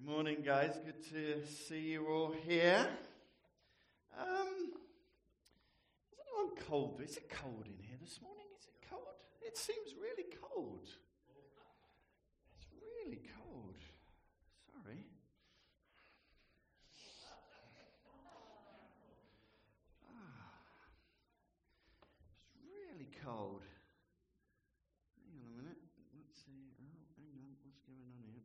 Good morning, guys. Good to see you all here. Um, is anyone cold? Is it cold in here this morning? Is it cold? It seems really cold. It's really cold. Sorry. Ah, it's really cold. Hang on a minute. Let's see. Oh, hang on. What's going on here?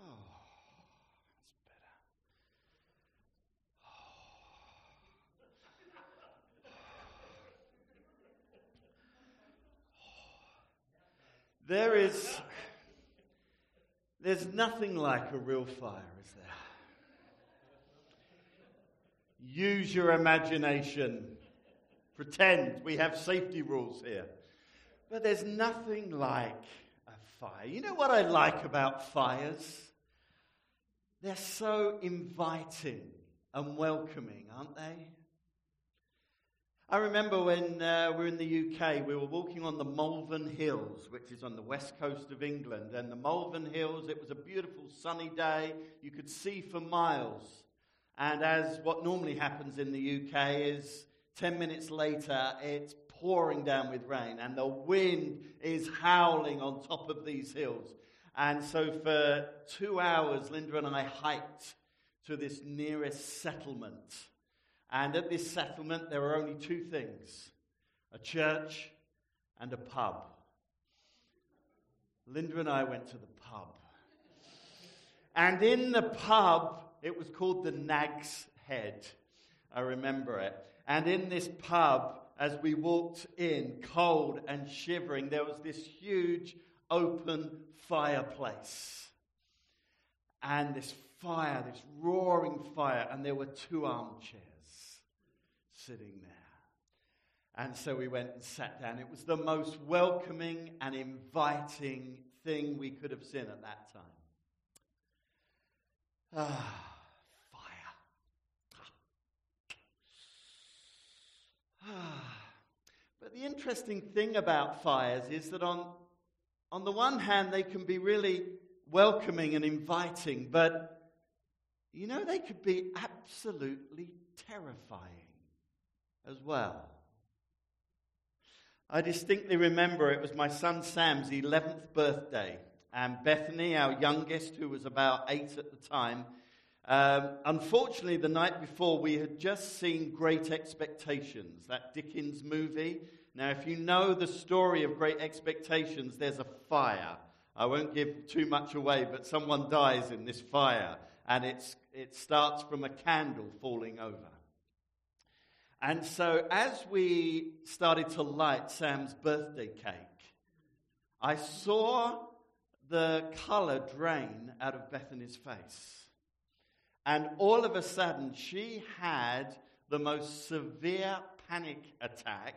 Oh, that's better. There is, there's nothing like a real fire, is there? Use your imagination. Pretend we have safety rules here. But there's nothing like a fire. You know what I like about fires? They're so inviting and welcoming, aren't they? I remember when uh, we were in the UK, we were walking on the Malvern Hills, which is on the west coast of England. And the Malvern Hills, it was a beautiful sunny day. You could see for miles. And as what normally happens in the UK is 10 minutes later, it's pouring down with rain, and the wind is howling on top of these hills. And so, for two hours, Linda and I hiked to this nearest settlement. And at this settlement, there were only two things a church and a pub. Linda and I went to the pub. And in the pub, it was called the Nag's Head. I remember it. And in this pub, as we walked in, cold and shivering, there was this huge open fireplace. And this fire, this roaring fire, and there were two armchairs sitting there. And so we went and sat down. It was the most welcoming and inviting thing we could have seen at that time. Ah. Fire. Ah. But the interesting thing about fires is that on, on the one hand, they can be really welcoming and inviting, but you know, they could be absolutely terrifying as well. I distinctly remember it was my son Sam's 11th birthday, and Bethany, our youngest, who was about eight at the time, um, unfortunately, the night before, we had just seen Great Expectations, that Dickens movie. Now, if you know the story of Great Expectations, there's a fire. I won't give too much away, but someone dies in this fire, and it's, it starts from a candle falling over. And so, as we started to light Sam's birthday cake, I saw the color drain out of Bethany's face. And all of a sudden, she had the most severe panic attack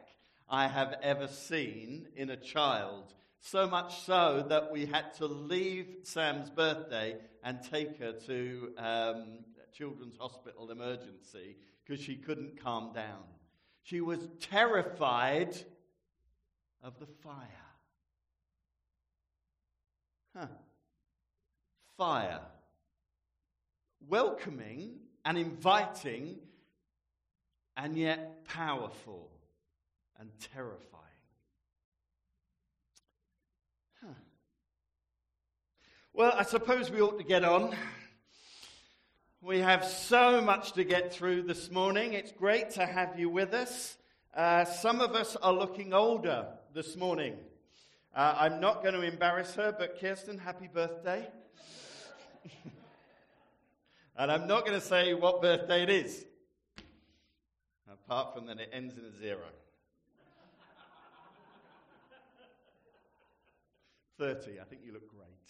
I have ever seen in a child. So much so that we had to leave Sam's birthday and take her to um, Children's Hospital emergency because she couldn't calm down. She was terrified of the fire. Huh. Fire welcoming and inviting, and yet powerful and terrifying. Huh. Well, I suppose we ought to get on. We have so much to get through this morning. It's great to have you with us. Uh, some of us are looking older this morning. Uh, I'm not going to embarrass her, but Kirsten, happy birthday. And I'm not going to say what birthday it is, apart from that it ends in a zero. 30, I think you look great.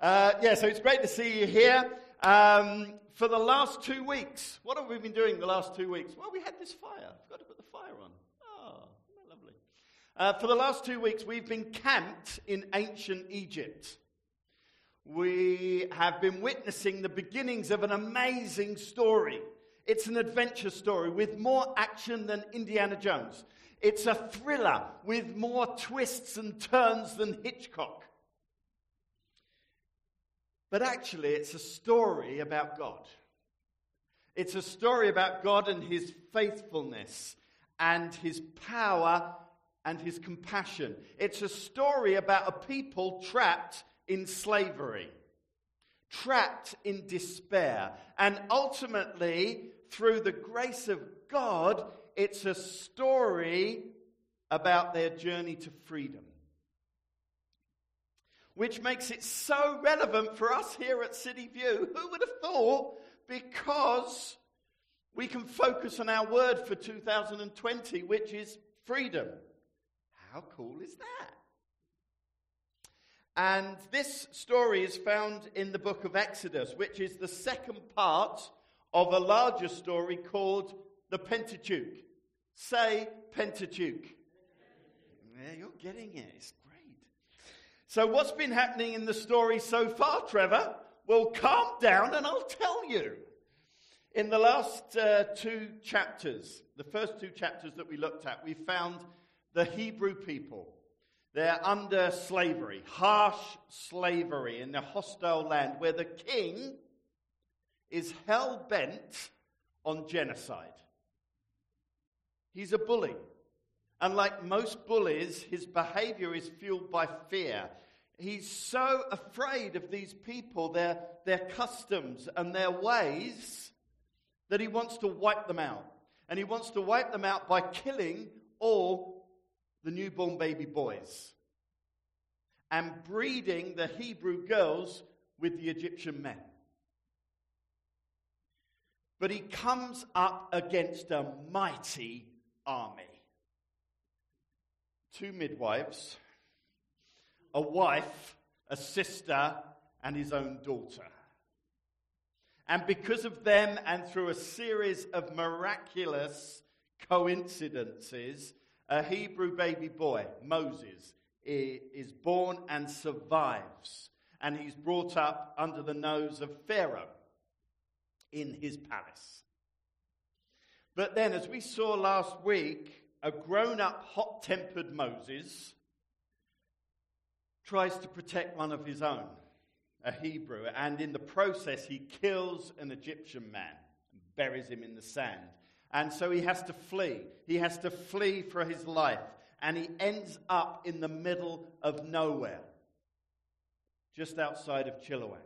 Uh, yeah, so it's great to see you here. Um, for the last two weeks, what have we been doing the last two weeks? Well, we had this fire. I forgot to put the fire on. Oh, lovely. Uh, for the last two weeks, we've been camped in ancient Egypt we have been witnessing the beginnings of an amazing story. It's an adventure story with more action than Indiana Jones. It's a thriller with more twists and turns than Hitchcock. But actually, it's a story about God. It's a story about God and his faithfulness and his power and his compassion. It's a story about a people trapped in slavery, trapped in despair. And ultimately, through the grace of God, it's a story about their journey to freedom. Which makes it so relevant for us here at City View. Who would have thought? Because we can focus on our word for 2020, which is freedom. How cool is that? And this story is found in the book of Exodus, which is the second part of a larger story called the Pentateuch. Say Pentateuch. Yeah, you're getting it. It's. So, what's been happening in the story so far, Trevor? Well, calm down and I'll tell you. In the last uh, two chapters, the first two chapters that we looked at, we found the Hebrew people. They're under slavery, harsh slavery in a hostile land where the king is hell bent on genocide. He's a bully. And like most bullies, his behavior is fueled by fear. He's so afraid of these people, their, their customs, and their ways that he wants to wipe them out. And he wants to wipe them out by killing all the newborn baby boys and breeding the Hebrew girls with the Egyptian men. But he comes up against a mighty army two midwives, a wife, a sister, and his own daughter. And because of them, and through a series of miraculous coincidences, a Hebrew baby boy, Moses, is born and survives. And he's brought up under the nose of Pharaoh in his palace. But then, as we saw last week, a grown up, hot tempered Moses tries to protect one of his own a Hebrew, and in the process, he kills an Egyptian man and buries him in the sand. And so he has to flee. He has to flee for his life. And he ends up in the middle of nowhere, just outside of Chilliwack.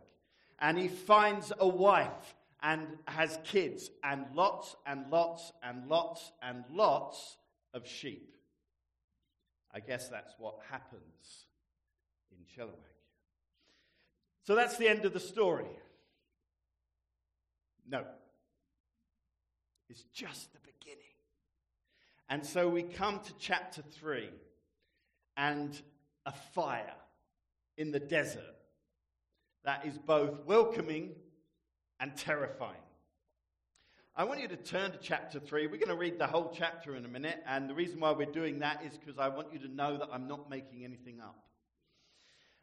And he finds a wife and has kids, and lots and lots and lots and lots of sheep. I guess that's what happens in Chilliwack. So that's the end of the story. No. It's just the beginning. And so we come to chapter 3 and a fire in the desert that is both welcoming and terrifying. I want you to turn to chapter 3. We're going to read the whole chapter in a minute, and the reason why we're doing that is because I want you to know that I'm not making anything up.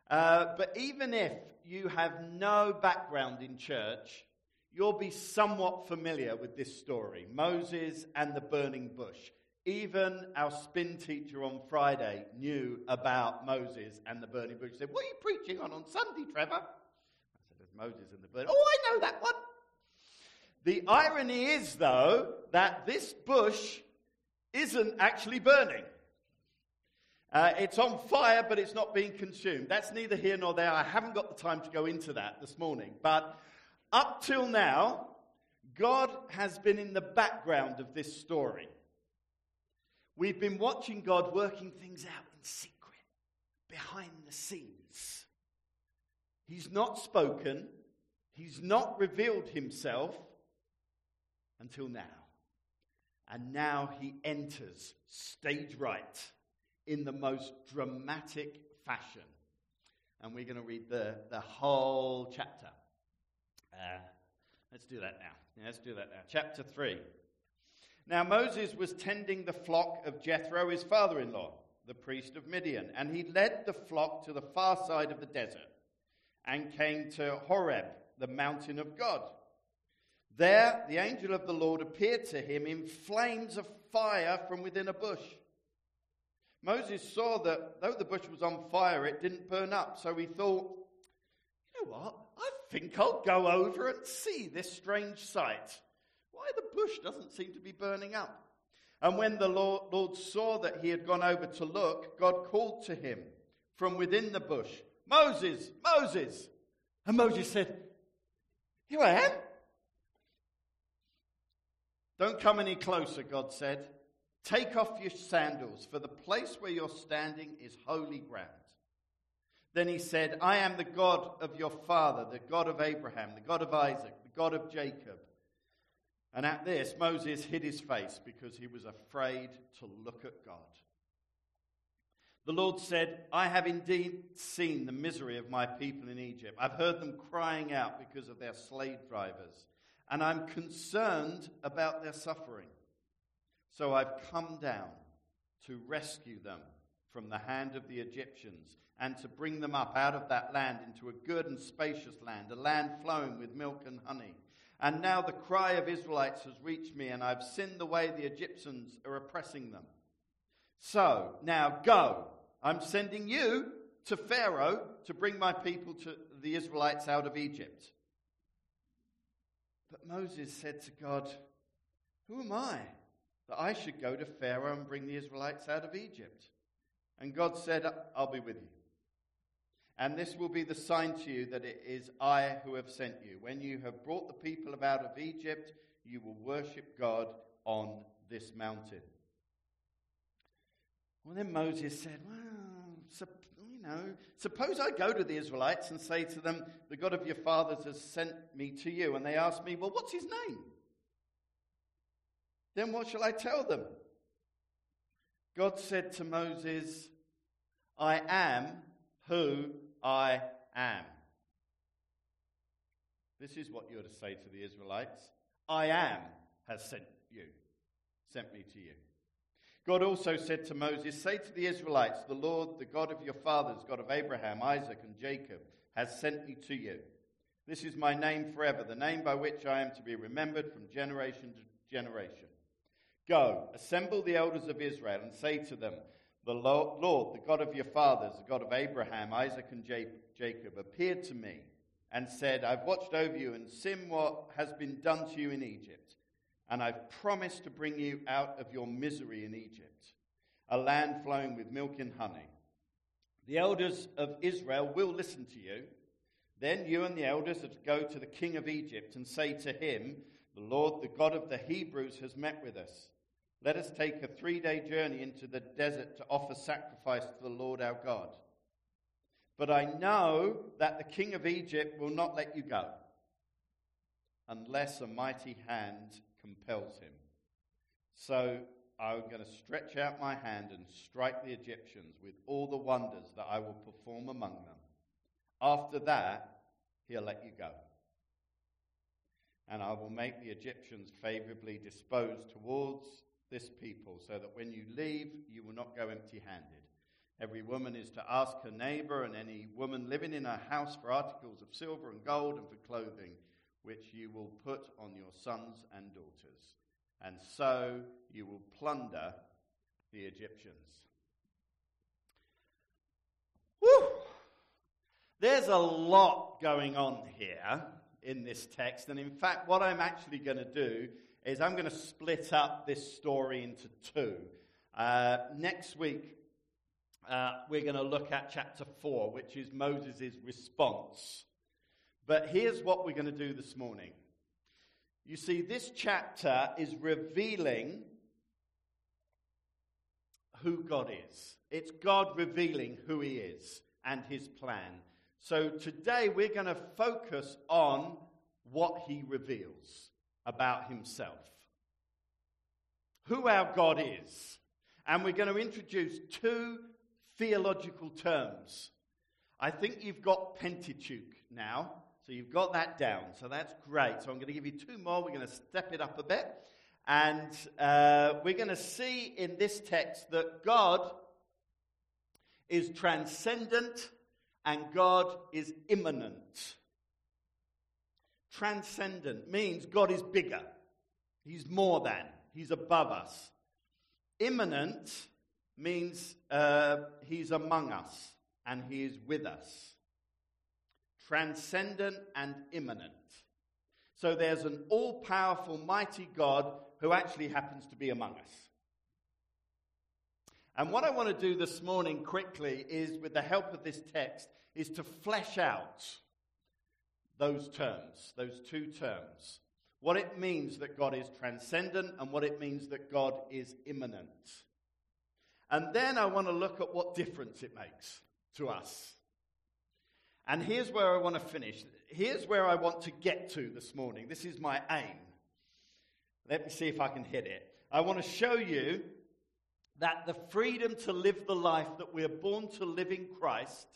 Uh, but even if you have no background in church, you'll be somewhat familiar with this story Moses and the burning bush. Even our spin teacher on Friday knew about Moses and the burning bush. He said, What are you preaching on on Sunday, Trevor? I said, There's Moses and the burning. Oh, I know that one. The irony is, though, that this bush isn't actually burning. Uh, it's on fire, but it's not being consumed. That's neither here nor there. I haven't got the time to go into that this morning. But up till now, God has been in the background of this story. We've been watching God working things out in secret, behind the scenes. He's not spoken, He's not revealed Himself until now. And now He enters stage right in the most dramatic fashion. And we're going to read the, the whole chapter. Uh, let's do that now. Yeah, let's do that now. Chapter 3. Now Moses was tending the flock of Jethro, his father in law, the priest of Midian, and he led the flock to the far side of the desert and came to Horeb, the mountain of God. There, the angel of the Lord appeared to him in flames of fire from within a bush. Moses saw that though the bush was on fire, it didn't burn up. So he thought, you know what? I think I'll go over and see this strange sight. Why the bush doesn't seem to be burning up. And when the Lord, Lord saw that he had gone over to look, God called to him from within the bush, Moses, Moses. And Moses said, Here I am. Don't come any closer, God said. Take off your sandals, for the place where you're standing is holy ground. Then he said, I am the God of your father, the God of Abraham, the God of Isaac, the God of Jacob. And at this, Moses hid his face because he was afraid to look at God. The Lord said, I have indeed seen the misery of my people in Egypt. I've heard them crying out because of their slave drivers, and I'm concerned about their suffering. So I've come down to rescue them from the hand of the Egyptians and to bring them up out of that land into a good and spacious land, a land flowing with milk and honey. And now the cry of Israelites has reached me, and I've sinned the way the Egyptians are oppressing them. So now go. I'm sending you to Pharaoh to bring my people to the Israelites out of Egypt. But Moses said to God, Who am I that I should go to Pharaoh and bring the Israelites out of Egypt? And God said, I'll be with you. And this will be the sign to you that it is I who have sent you. When you have brought the people out of Egypt, you will worship God on this mountain. Well, then Moses said, Well, know, suppose I go to the Israelites and say to them, The God of your fathers has sent me to you. And they ask me, Well, what's his name? Then what shall I tell them? God said to Moses, I am who I am. This is what you're to say to the Israelites I am has sent you, sent me to you. God also said to Moses, Say to the Israelites, The Lord, the God of your fathers, God of Abraham, Isaac, and Jacob, has sent me to you. This is my name forever, the name by which I am to be remembered from generation to generation. Go, assemble the elders of Israel, and say to them, The Lord, the God of your fathers, the God of Abraham, Isaac, and Jacob, appeared to me and said, I've watched over you and seen what has been done to you in Egypt, and I've promised to bring you out of your misery in Egypt, a land flowing with milk and honey. The elders of Israel will listen to you. Then you and the elders are to go to the king of Egypt and say to him, The Lord, the God of the Hebrews, has met with us. Let us take a three day journey into the desert to offer sacrifice to the Lord our God. But I know that the king of Egypt will not let you go unless a mighty hand compels him. So I'm going to stretch out my hand and strike the Egyptians with all the wonders that I will perform among them. After that, he'll let you go. And I will make the Egyptians favorably disposed towards this people, so that when you leave, you will not go empty handed. Every woman is to ask her neighbor and any woman living in her house for articles of silver and gold and for clothing, which you will put on your sons and daughters. And so you will plunder the Egyptians. Whew. There's a lot going on here in this text. And in fact, what I'm actually going to do is I'm going to split up this story into two. Uh, next week, uh, we're going to look at chapter 4, which is Moses' response. But here's what we're going to do this morning. You see, this chapter is revealing who God is. It's God revealing who He is and His plan. So today we're going to focus on what He reveals about himself. Who our God is. And we're going to introduce two theological terms. I think you've got Pentateuch now, so you've got that down. So that's great. So I'm going to give you two more. We're going to step it up a bit. And uh, we're going to see in this text that God is transcendent and God is immanent. Transcendent means God is bigger, He's more than, He's above us. Immanent means uh, he's among us and he is with us. Transcendent and immanent. So there's an all powerful, mighty God who actually happens to be among us. And what I want to do this morning quickly is, with the help of this text, is to flesh out those terms, those two terms. What it means that God is transcendent and what it means that God is immanent. And then I want to look at what difference it makes to us. And here's where I want to finish. Here's where I want to get to this morning. This is my aim. Let me see if I can hit it. I want to show you that the freedom to live the life that we're born to live in Christ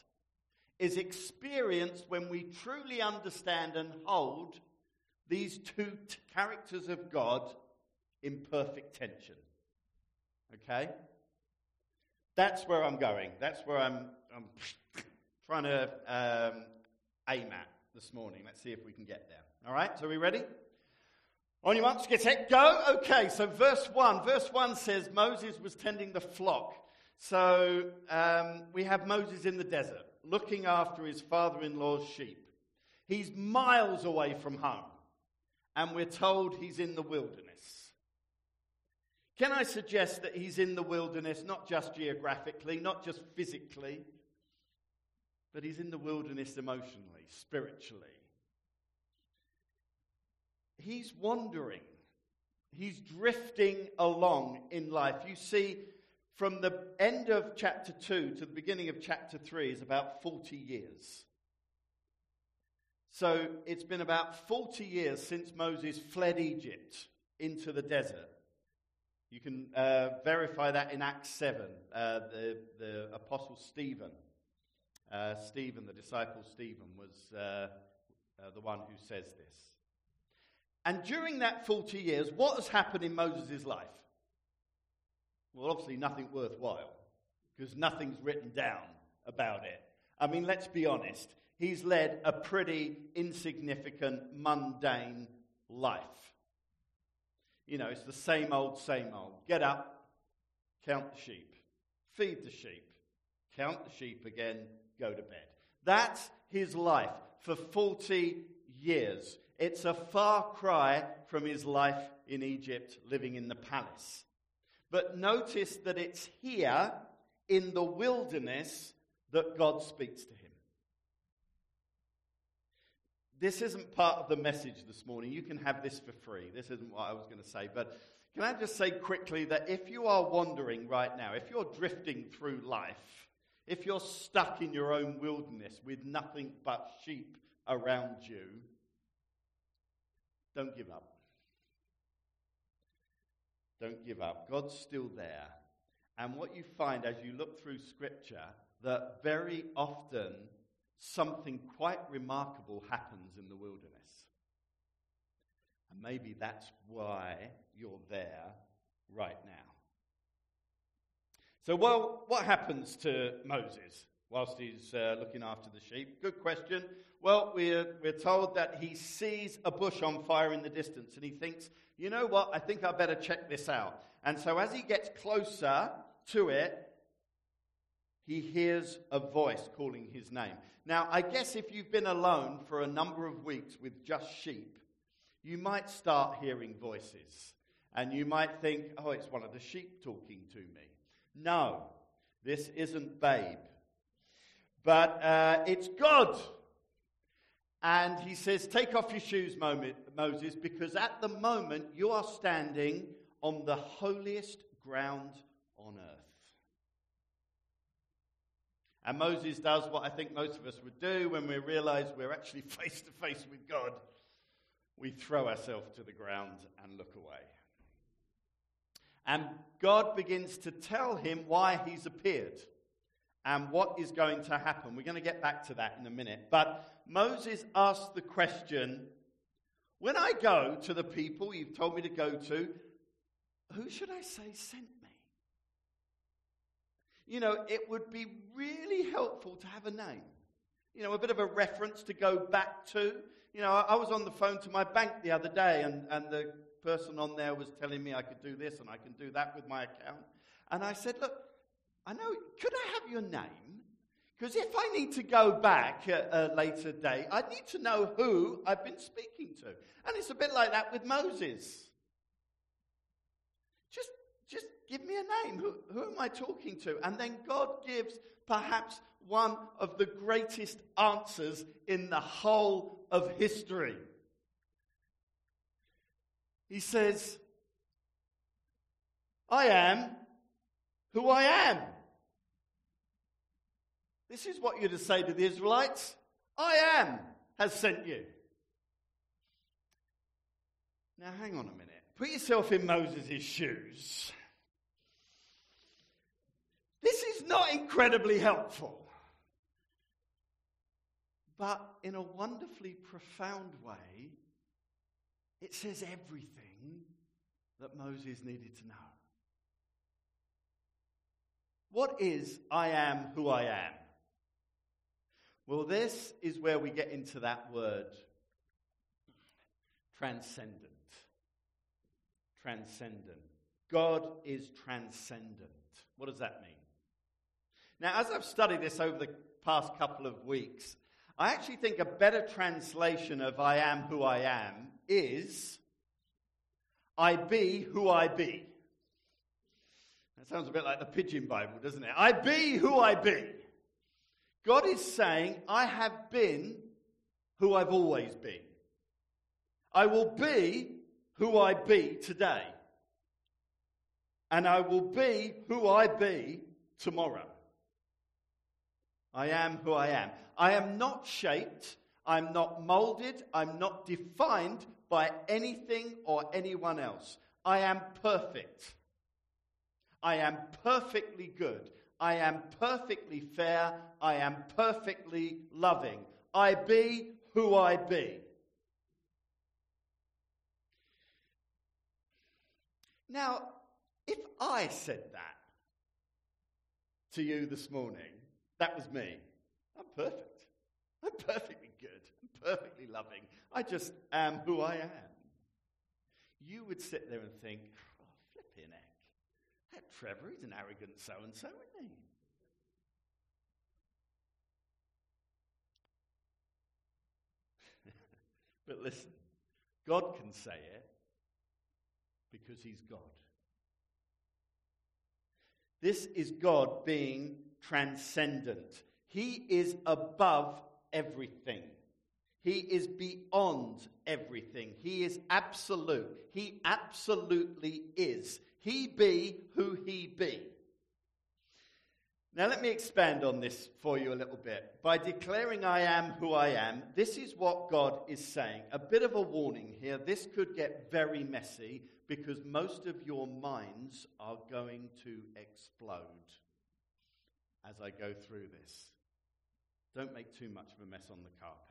is experienced when we truly understand and hold these two t- characters of God in perfect tension. Okay? That's where I'm going. That's where I'm, I'm trying to um, aim at this morning. Let's see if we can get there. All right, so are we ready? On your marks, get set, go. Okay, so verse 1. Verse 1 says Moses was tending the flock. So um, we have Moses in the desert looking after his father in law's sheep. He's miles away from home, and we're told he's in the wilderness. Can I suggest that he's in the wilderness not just geographically, not just physically, but he's in the wilderness emotionally, spiritually? He's wandering, he's drifting along in life. You see, from the end of chapter 2 to the beginning of chapter 3 is about 40 years. So it's been about 40 years since Moses fled Egypt into the desert. You can uh, verify that in Acts 7, uh, the, the apostle Stephen. Uh, Stephen, the disciple Stephen, was uh, uh, the one who says this. And during that 40 years, what has happened in Moses' life? Well, obviously, nothing worthwhile because nothing's written down about it. I mean, let's be honest. He's led a pretty insignificant, mundane life. You know, it's the same old, same old. Get up, count the sheep, feed the sheep, count the sheep again, go to bed. That's his life for 40 years. It's a far cry from his life in Egypt, living in the palace. But notice that it's here in the wilderness that God speaks to him. This isn't part of the message this morning. You can have this for free. This isn't what I was going to say. But can I just say quickly that if you are wandering right now, if you're drifting through life, if you're stuck in your own wilderness with nothing but sheep around you, don't give up. Don't give up. God's still there. And what you find as you look through Scripture, that very often something quite remarkable happens in the wilderness. And maybe that's why you're there right now. So, well, what happens to Moses whilst he's uh, looking after the sheep? Good question. Well, we're, we're told that he sees a bush on fire in the distance and he thinks, you know what? I think I better check this out. And so as he gets closer to it, he hears a voice calling his name. Now, I guess if you've been alone for a number of weeks with just sheep, you might start hearing voices. And you might think, oh, it's one of the sheep talking to me. No, this isn't Babe. But uh, it's God and he says, Take off your shoes, Moses, because at the moment you are standing on the holiest ground on earth. And Moses does what I think most of us would do when we realize we're actually face to face with God. We throw ourselves to the ground and look away. And God begins to tell him why he's appeared and what is going to happen. We're going to get back to that in a minute. But Moses asked the question when I go to the people you've told me to go to, who should I say sent me? You know, it would be really helpful to have a name. You know, a bit of a reference to go back to. You know, I was on the phone to my bank the other day, and, and the person on there was telling me I could do this and I can do that with my account. And I said, Look, I know, could I have your name? Because if I need to go back at a later date, I need to know who I've been speaking to. And it's a bit like that with Moses. Just, just give me a name. Who, who am I talking to? And then God gives perhaps one of the greatest answers in the whole of history. He says, I am who I am. This is what you're to say to the Israelites I am has sent you. Now, hang on a minute. Put yourself in Moses' shoes. This is not incredibly helpful. But in a wonderfully profound way, it says everything that Moses needed to know. What is I am who I am? Well, this is where we get into that word transcendent. Transcendent. God is transcendent. What does that mean? Now, as I've studied this over the past couple of weeks, I actually think a better translation of I am who I am is I be who I be. That sounds a bit like the Pidgin Bible, doesn't it? I be who I be. God is saying, I have been who I've always been. I will be who I be today. And I will be who I be tomorrow. I am who I am. I am not shaped, I'm not molded, I'm not defined by anything or anyone else. I am perfect. I am perfectly good. I am perfectly fair. I am perfectly loving. I be who I be. Now, if I said that to you this morning, that was me. I'm perfect. I'm perfectly good. I'm perfectly loving. I just am who I am. You would sit there and think, oh, flipping heck. That Trevor, he's an arrogant so and so, isn't he? but listen, God can say it because he's God. This is God being transcendent. He is above everything. He is beyond everything. He is absolute. He absolutely is. He be who he be. Now, let me expand on this for you a little bit. By declaring I am who I am, this is what God is saying. A bit of a warning here. This could get very messy because most of your minds are going to explode as I go through this. Don't make too much of a mess on the carpet.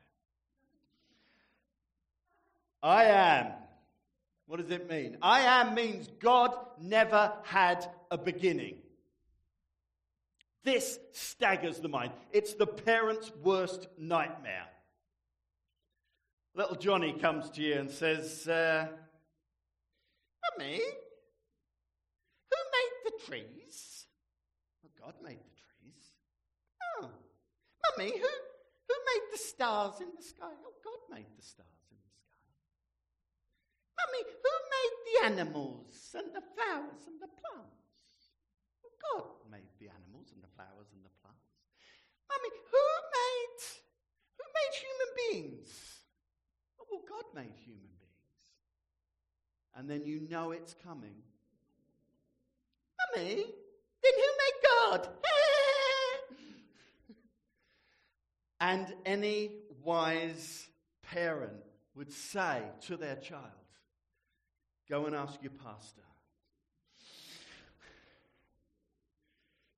I am. What does it mean? I am means God never had a beginning. This staggers the mind. It's the parent's worst nightmare. Little Johnny comes to you and says, uh, Mummy, who made the trees? Well, God made the Mummy, who, who made the stars in the sky? Oh, God made the stars in the sky. Mummy, who made the animals and the flowers and the plants? Well, God made the animals and the flowers and the plants. Mummy, who made, who made human beings? Oh, well, God made human beings. And then you know it's coming. Mummy, then who made God? And any wise parent would say to their child, Go and ask your pastor.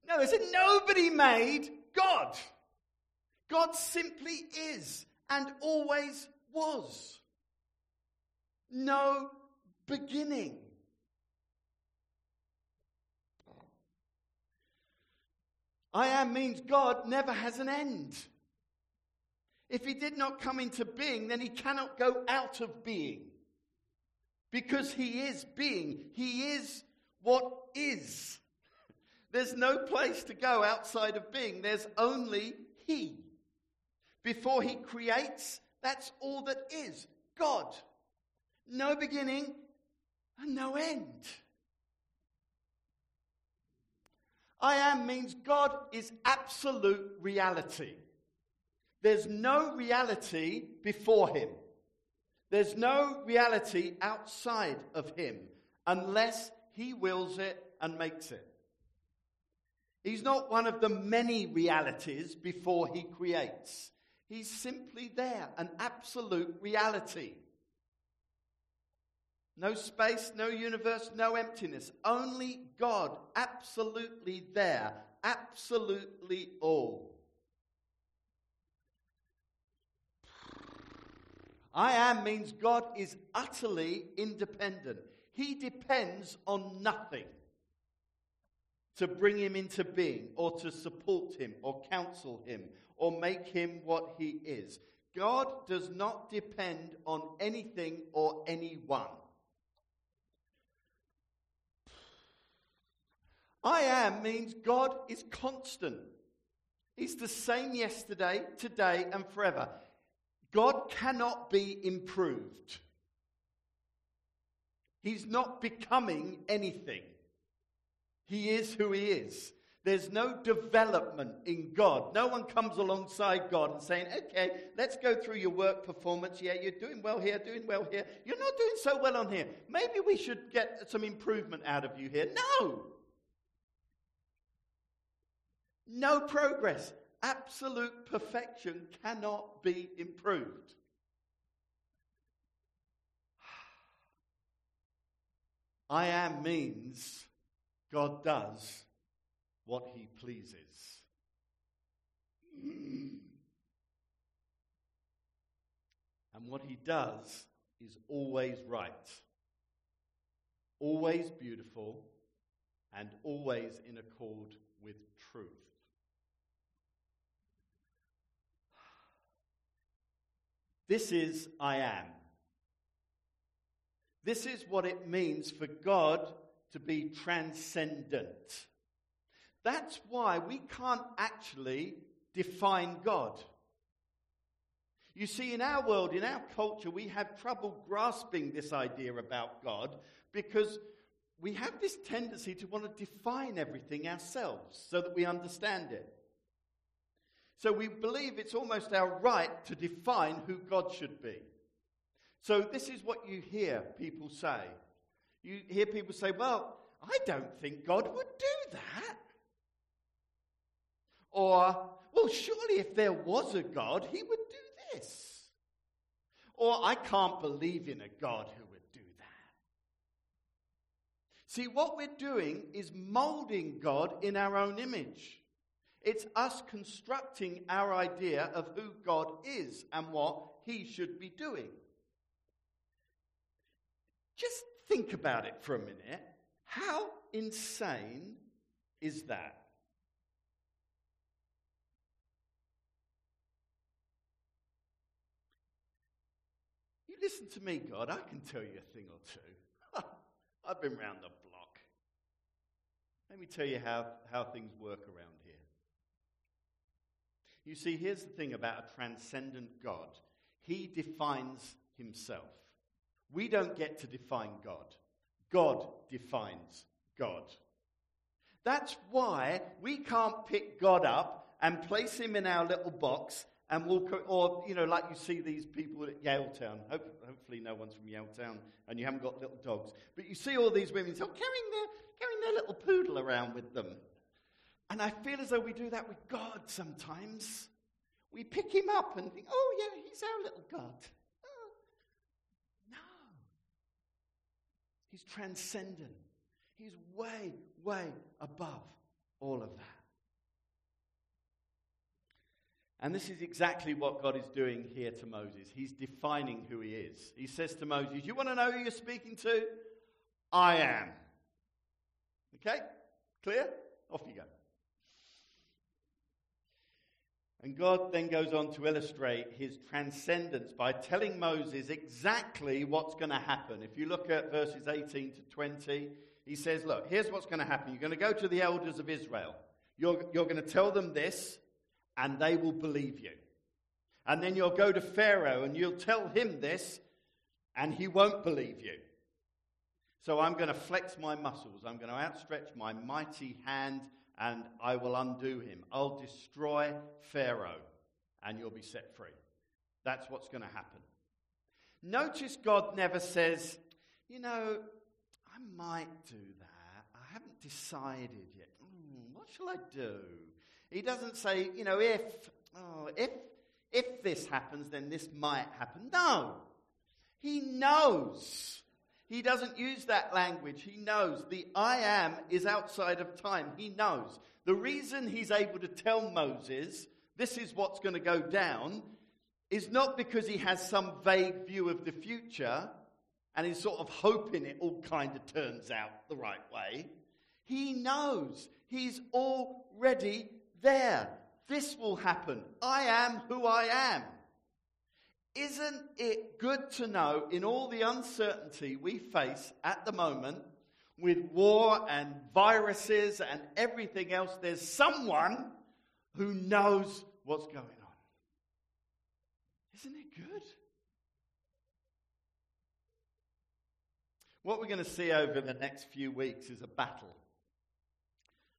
No, said nobody made God. God simply is and always was. No beginning. I am means God never has an end. If he did not come into being, then he cannot go out of being. Because he is being. He is what is. There's no place to go outside of being. There's only He. Before He creates, that's all that is God. No beginning and no end. I am means God is absolute reality. There's no reality before Him. There's no reality outside of Him unless He wills it and makes it. He's not one of the many realities before He creates. He's simply there, an absolute reality. No space, no universe, no emptiness. Only God, absolutely there, absolutely all. I am means God is utterly independent. He depends on nothing to bring him into being or to support him or counsel him or make him what he is. God does not depend on anything or anyone. I am means God is constant. He's the same yesterday, today, and forever. God cannot be improved. He's not becoming anything. He is who he is. There's no development in God. No one comes alongside God and saying, okay, let's go through your work performance. Yeah, you're doing well here, doing well here. You're not doing so well on here. Maybe we should get some improvement out of you here. No. No progress. Absolute perfection cannot be improved. I am means God does what he pleases. And what he does is always right, always beautiful, and always in accord with truth. This is I am. This is what it means for God to be transcendent. That's why we can't actually define God. You see, in our world, in our culture, we have trouble grasping this idea about God because we have this tendency to want to define everything ourselves so that we understand it. So we believe it's almost our right to define who God should be. So this is what you hear people say. You hear people say, Well, I don't think God would do that. Or, Well, surely if there was a God, he would do this. Or, I can't believe in a God who would do that. See, what we're doing is molding God in our own image. It's us constructing our idea of who God is and what he should be doing. Just think about it for a minute. How insane is that? You listen to me, God, I can tell you a thing or two. I've been round the block. Let me tell you how, how things work around here. You see, here's the thing about a transcendent God He defines Himself. We don't get to define God, God defines God. That's why we can't pick God up and place Him in our little box and walk, or, you know, like you see these people at Yaletown. hopefully, no one's from Yale Town and you haven't got little dogs. But you see all these women so oh, carrying, their, carrying their little poodle around with them. And I feel as though we do that with God sometimes. We pick him up and think, oh, yeah, he's our little God. Oh. No. He's transcendent. He's way, way above all of that. And this is exactly what God is doing here to Moses. He's defining who he is. He says to Moses, You want to know who you're speaking to? I am. Okay? Clear? Off you go. And God then goes on to illustrate his transcendence by telling Moses exactly what's going to happen. If you look at verses 18 to 20, He says, Look, here's what's going to happen. You're going to go to the elders of Israel. You're, you're going to tell them this, and they will believe you. And then you'll go to Pharaoh and you'll tell him this, and he won't believe you. So I'm going to flex my muscles. I'm going to outstretch my mighty hand, and I will undo him. I'll destroy Pharaoh, and you'll be set free. That's what's going to happen. Notice God never says, you know, I might do that. I haven't decided yet. Mm, what shall I do? He doesn't say, you know, if, oh, if, if this happens, then this might happen. No. He knows. He doesn't use that language. He knows. The I am is outside of time. He knows. The reason he's able to tell Moses, this is what's going to go down, is not because he has some vague view of the future and he's sort of hoping it all kind of turns out the right way. He knows. He's already there. This will happen. I am who I am. Isn't it good to know in all the uncertainty we face at the moment with war and viruses and everything else, there's someone who knows what's going on? Isn't it good? What we're going to see over the next few weeks is a battle.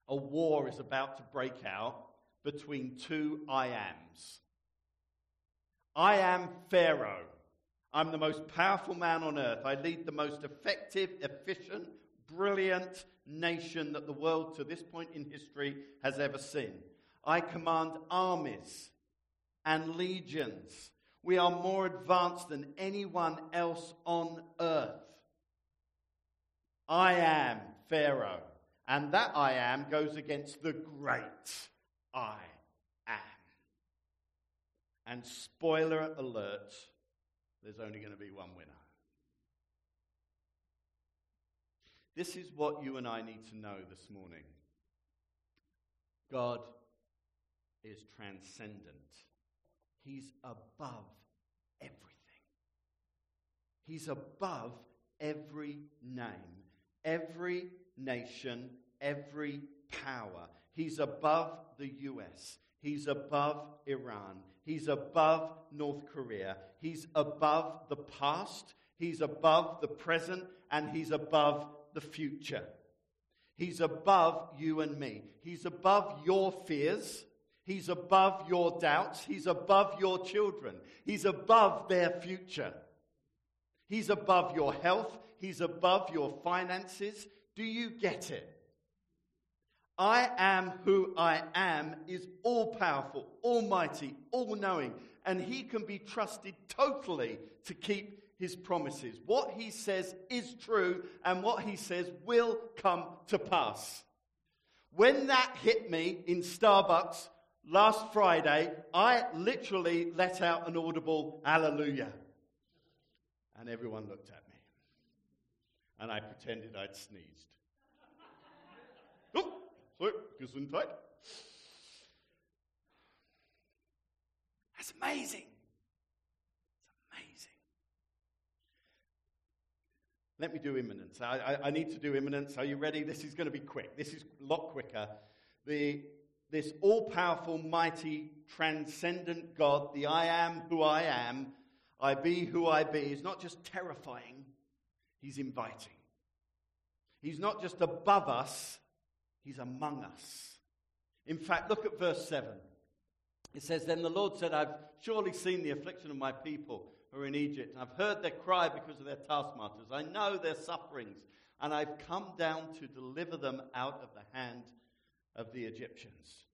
A war is about to break out between two I ams. I am Pharaoh. I'm the most powerful man on earth. I lead the most effective, efficient, brilliant nation that the world to this point in history has ever seen. I command armies and legions. We are more advanced than anyone else on earth. I am Pharaoh. And that I am goes against the great I. And spoiler alert, there's only going to be one winner. This is what you and I need to know this morning God is transcendent, He's above everything. He's above every name, every nation, every power. He's above the US. He's above Iran. He's above North Korea. He's above the past. He's above the present. And he's above the future. He's above you and me. He's above your fears. He's above your doubts. He's above your children. He's above their future. He's above your health. He's above your finances. Do you get it? I am who I am is all powerful, almighty, all knowing, and he can be trusted totally to keep his promises. What he says is true, and what he says will come to pass. When that hit me in Starbucks last Friday, I literally let out an audible hallelujah. And everyone looked at me. And I pretended I'd sneezed. So, Gesundheit. That's amazing. It's amazing. Let me do immanence. I, I, I, need to do immanence. Are you ready? This is going to be quick. This is a lot quicker. The, this all powerful, mighty, transcendent God, the I am who I am, I be who I be, is not just terrifying, He's inviting. He's not just above us, He's among us. In fact, look at verse 7. It says, Then the Lord said, I've surely seen the affliction of my people who are in Egypt, and I've heard their cry because of their taskmasters. I know their sufferings, and I've come down to deliver them out of the hand of the Egyptians.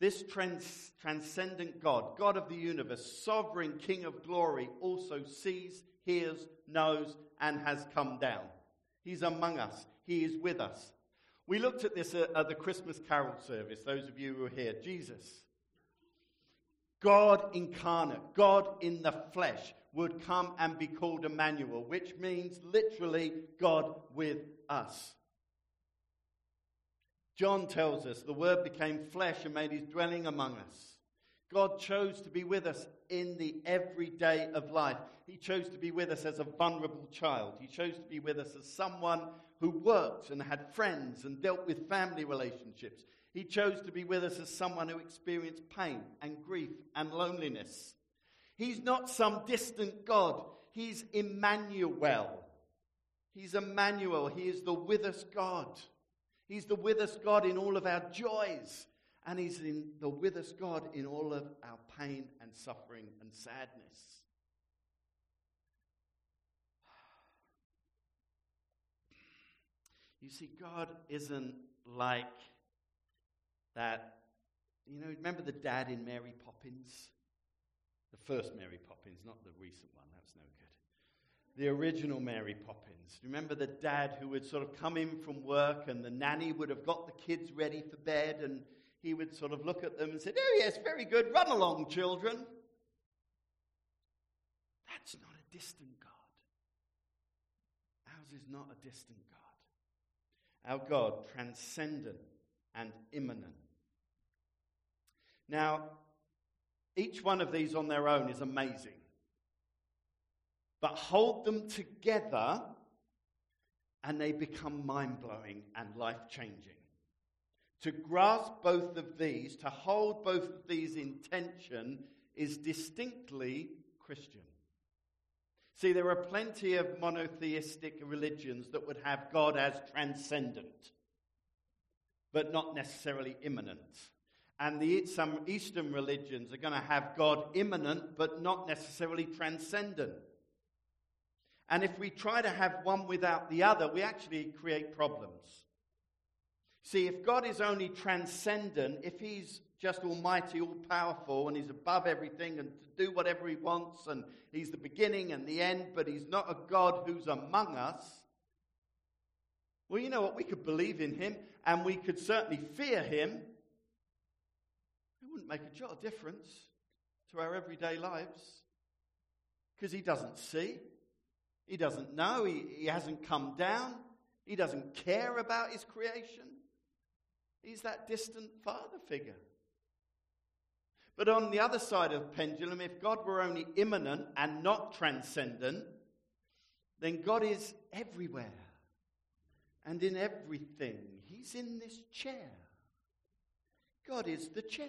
This trans- transcendent God, God of the universe, sovereign King of glory, also sees, hears, knows, and has come down. He's among us, He is with us. We looked at this at, the Christmas carol service, those of you who are here. Jesus, God incarnate, God in the flesh, would come and be called Emmanuel, which means literally God with us. John tells us the Word became flesh and made his dwelling among us. God chose to be with us in the everyday of life. He chose to be with us as a vulnerable child. He chose to be with us as someone who worked and had friends and dealt with family relationships. He chose to be with us as someone who experienced pain and grief and loneliness. He's not some distant God. He's Emmanuel. He's Emmanuel. He is the with us God. He's the with us God in all of our joys and He's in the with us God in all of our pain and suffering and sadness. You see, God isn't like that. You know, remember the dad in Mary Poppins? The first Mary Poppins, not the recent one. That's no good. The original Mary Poppins. Remember the dad who would sort of come in from work and the nanny would have got the kids ready for bed and he would sort of look at them and say, Oh, yes, very good. Run along, children. That's not a distant God. Ours is not a distant God. Our God, transcendent and immanent. Now, each one of these on their own is amazing. But hold them together and they become mind blowing and life changing. To grasp both of these, to hold both of these in tension, is distinctly Christian. See, there are plenty of monotheistic religions that would have God as transcendent, but not necessarily immanent. And the, some Eastern religions are going to have God immanent, but not necessarily transcendent. And if we try to have one without the other, we actually create problems. See, if God is only transcendent, if He's just almighty, all powerful, and He's above everything and to do whatever He wants, and He's the beginning and the end, but He's not a God who's among us, well, you know what? We could believe in Him and we could certainly fear Him. It wouldn't make a jot of difference to our everyday lives because He doesn't see, He doesn't know, He, he hasn't come down, He doesn't care about His creation. He's that distant father figure. But on the other side of the pendulum, if God were only immanent and not transcendent, then God is everywhere and in everything. He's in this chair. God is the chair.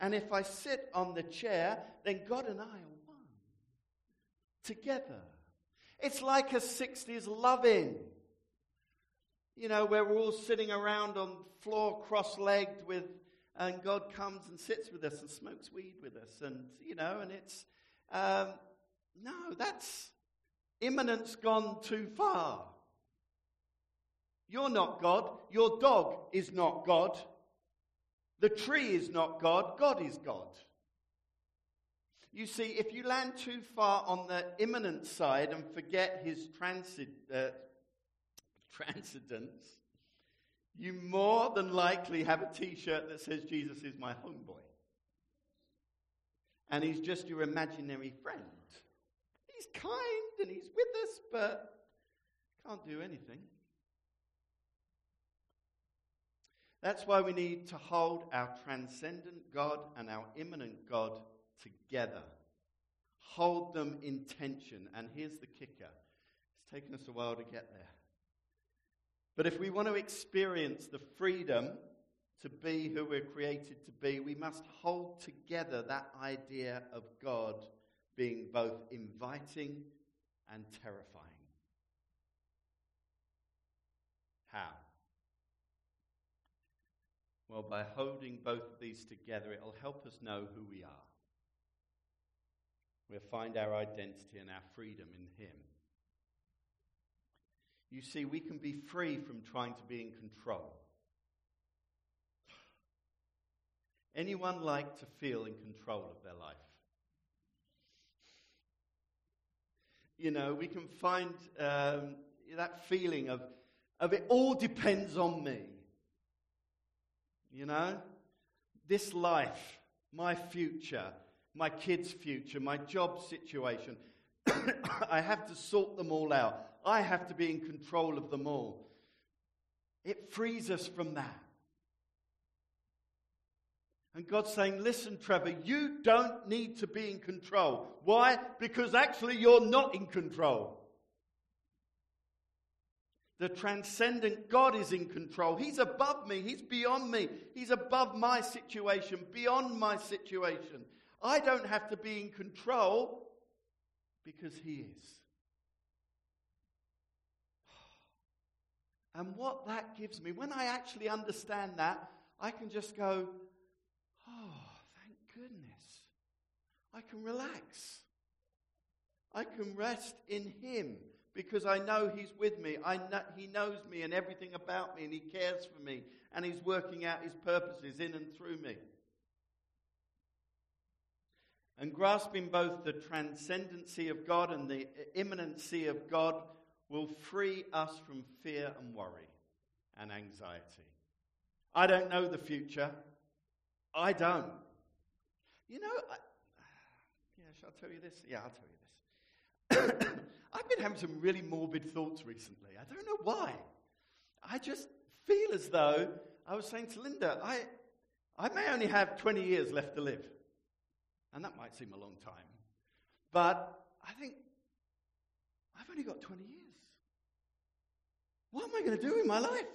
And if I sit on the chair, then God and I are one together. It's like a 60s loving you know, where we're all sitting around on the floor cross legged with, and God comes and sits with us and smokes weed with us. And, you know, and it's, um, no, that's, immanence gone too far. You're not God. Your dog is not God. The tree is not God. God is God. You see, if you land too far on the immanent side and forget his transit, uh, transcendence, you more than likely have a t shirt that says, Jesus is my homeboy. And he's just your imaginary friend. He's kind and he's with us, but can't do anything. That's why we need to hold our transcendent God and our immanent God together. Hold them in tension. And here's the kicker it's taken us a while to get there. But if we want to experience the freedom to be who we're created to be, we must hold together that idea of God being both inviting and terrifying. How? Well, by holding both of these together, it'll help us know who we are. We'll find our identity and our freedom in Him. You see, we can be free from trying to be in control. Anyone like to feel in control of their life? You know, we can find um, that feeling of, of it all depends on me. You know, this life, my future, my kids' future, my job situation, I have to sort them all out. I have to be in control of them all. It frees us from that. And God's saying, Listen, Trevor, you don't need to be in control. Why? Because actually you're not in control. The transcendent God is in control. He's above me. He's beyond me. He's above my situation, beyond my situation. I don't have to be in control because He is. And what that gives me, when I actually understand that, I can just go, oh, thank goodness. I can relax. I can rest in Him because I know He's with me. I know, he knows me and everything about me, and He cares for me, and He's working out His purposes in and through me. And grasping both the transcendency of God and the immanency of God will free us from fear and worry and anxiety. I don't know the future. I don't. You know, I, yeah, shall I tell you this? Yeah, I'll tell you this. I've been having some really morbid thoughts recently. I don't know why. I just feel as though I was saying to Linda, I, I may only have 20 years left to live. And that might seem a long time. But I think I've only got 20 years. What am I going to do in my life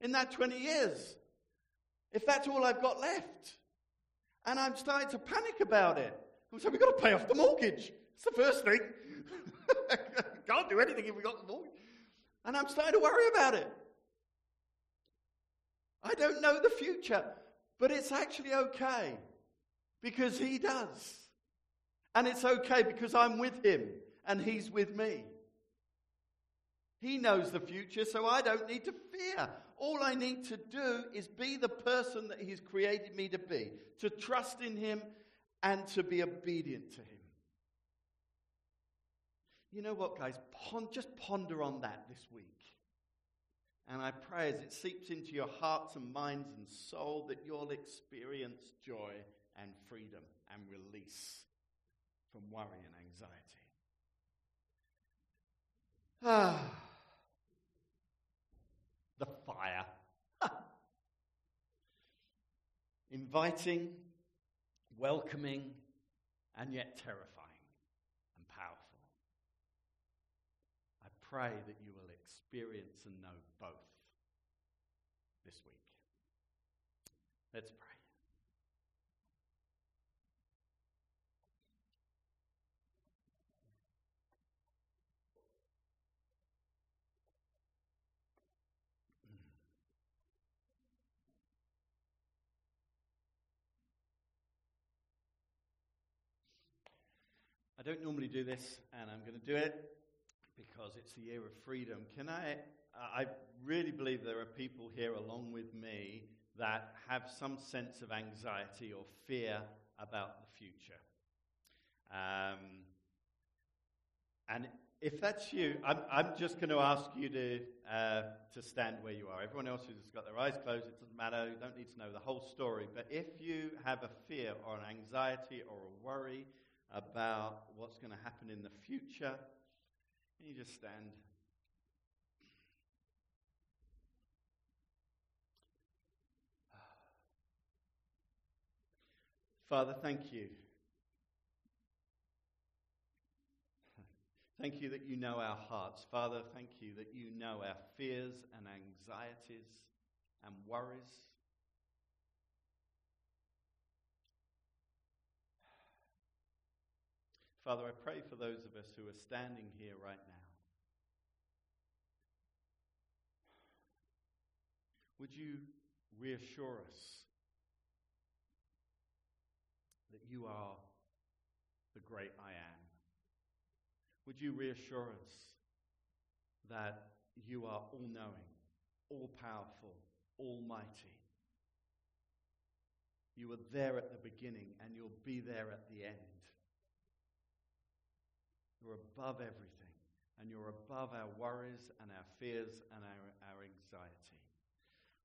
in that 20 years? If that's all I've got left. And I'm starting to panic about it. So we've got to pay off the mortgage. It's the first thing. Can't do anything if we got the mortgage. And I'm starting to worry about it. I don't know the future, but it's actually okay because He does. And it's okay because I'm with Him and He's with me. He knows the future, so I don't need to fear. All I need to do is be the person that He's created me to be, to trust in Him and to be obedient to Him. You know what, guys? Just ponder on that this week. And I pray as it seeps into your hearts and minds and soul that you'll experience joy and freedom and release from worry and anxiety. Ah, fire. Inviting, welcoming, and yet terrifying. And powerful. I pray that you will experience and know both this week. Let's pray. I don't normally do this, and I'm going to do it because it's the year of freedom. Can I? I really believe there are people here along with me that have some sense of anxiety or fear about the future. Um, and if that's you, I'm, I'm just going to ask you to, uh, to stand where you are. Everyone else who's got their eyes closed, it doesn't matter. You don't need to know the whole story. But if you have a fear or an anxiety or a worry about what's going to happen in the future, can you just stand? Father, thank you. Thank you that you know our hearts. Father, thank you that you know our fears and anxieties and worries. Father, I pray for those of us who are standing here right now. Would you reassure us that you are the great I am? Would you reassure us that you are all knowing, all powerful, almighty? You were there at the beginning and you'll be there at the end. You're above everything, and you're above our worries and our fears and our, our anxiety.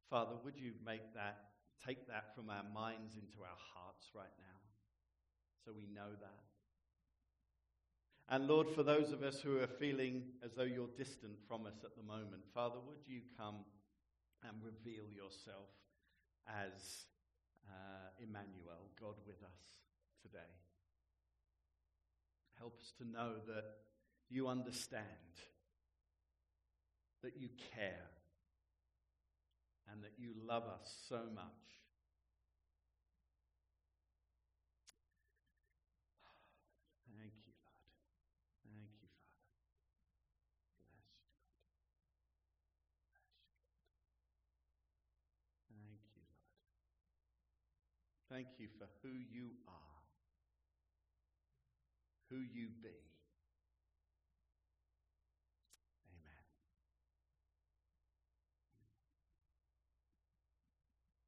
Father, would you make that, take that from our minds into our hearts right now so we know that? And Lord, for those of us who are feeling as though you're distant from us at the moment, Father, would you come and reveal yourself as uh, Emmanuel, God with us today. Help us to know that you understand, that you care, and that you love us so much. Thank you, Lord. Thank you, Father. Bless you. Bless you. Thank you, Lord. Thank you for who you are, who you be.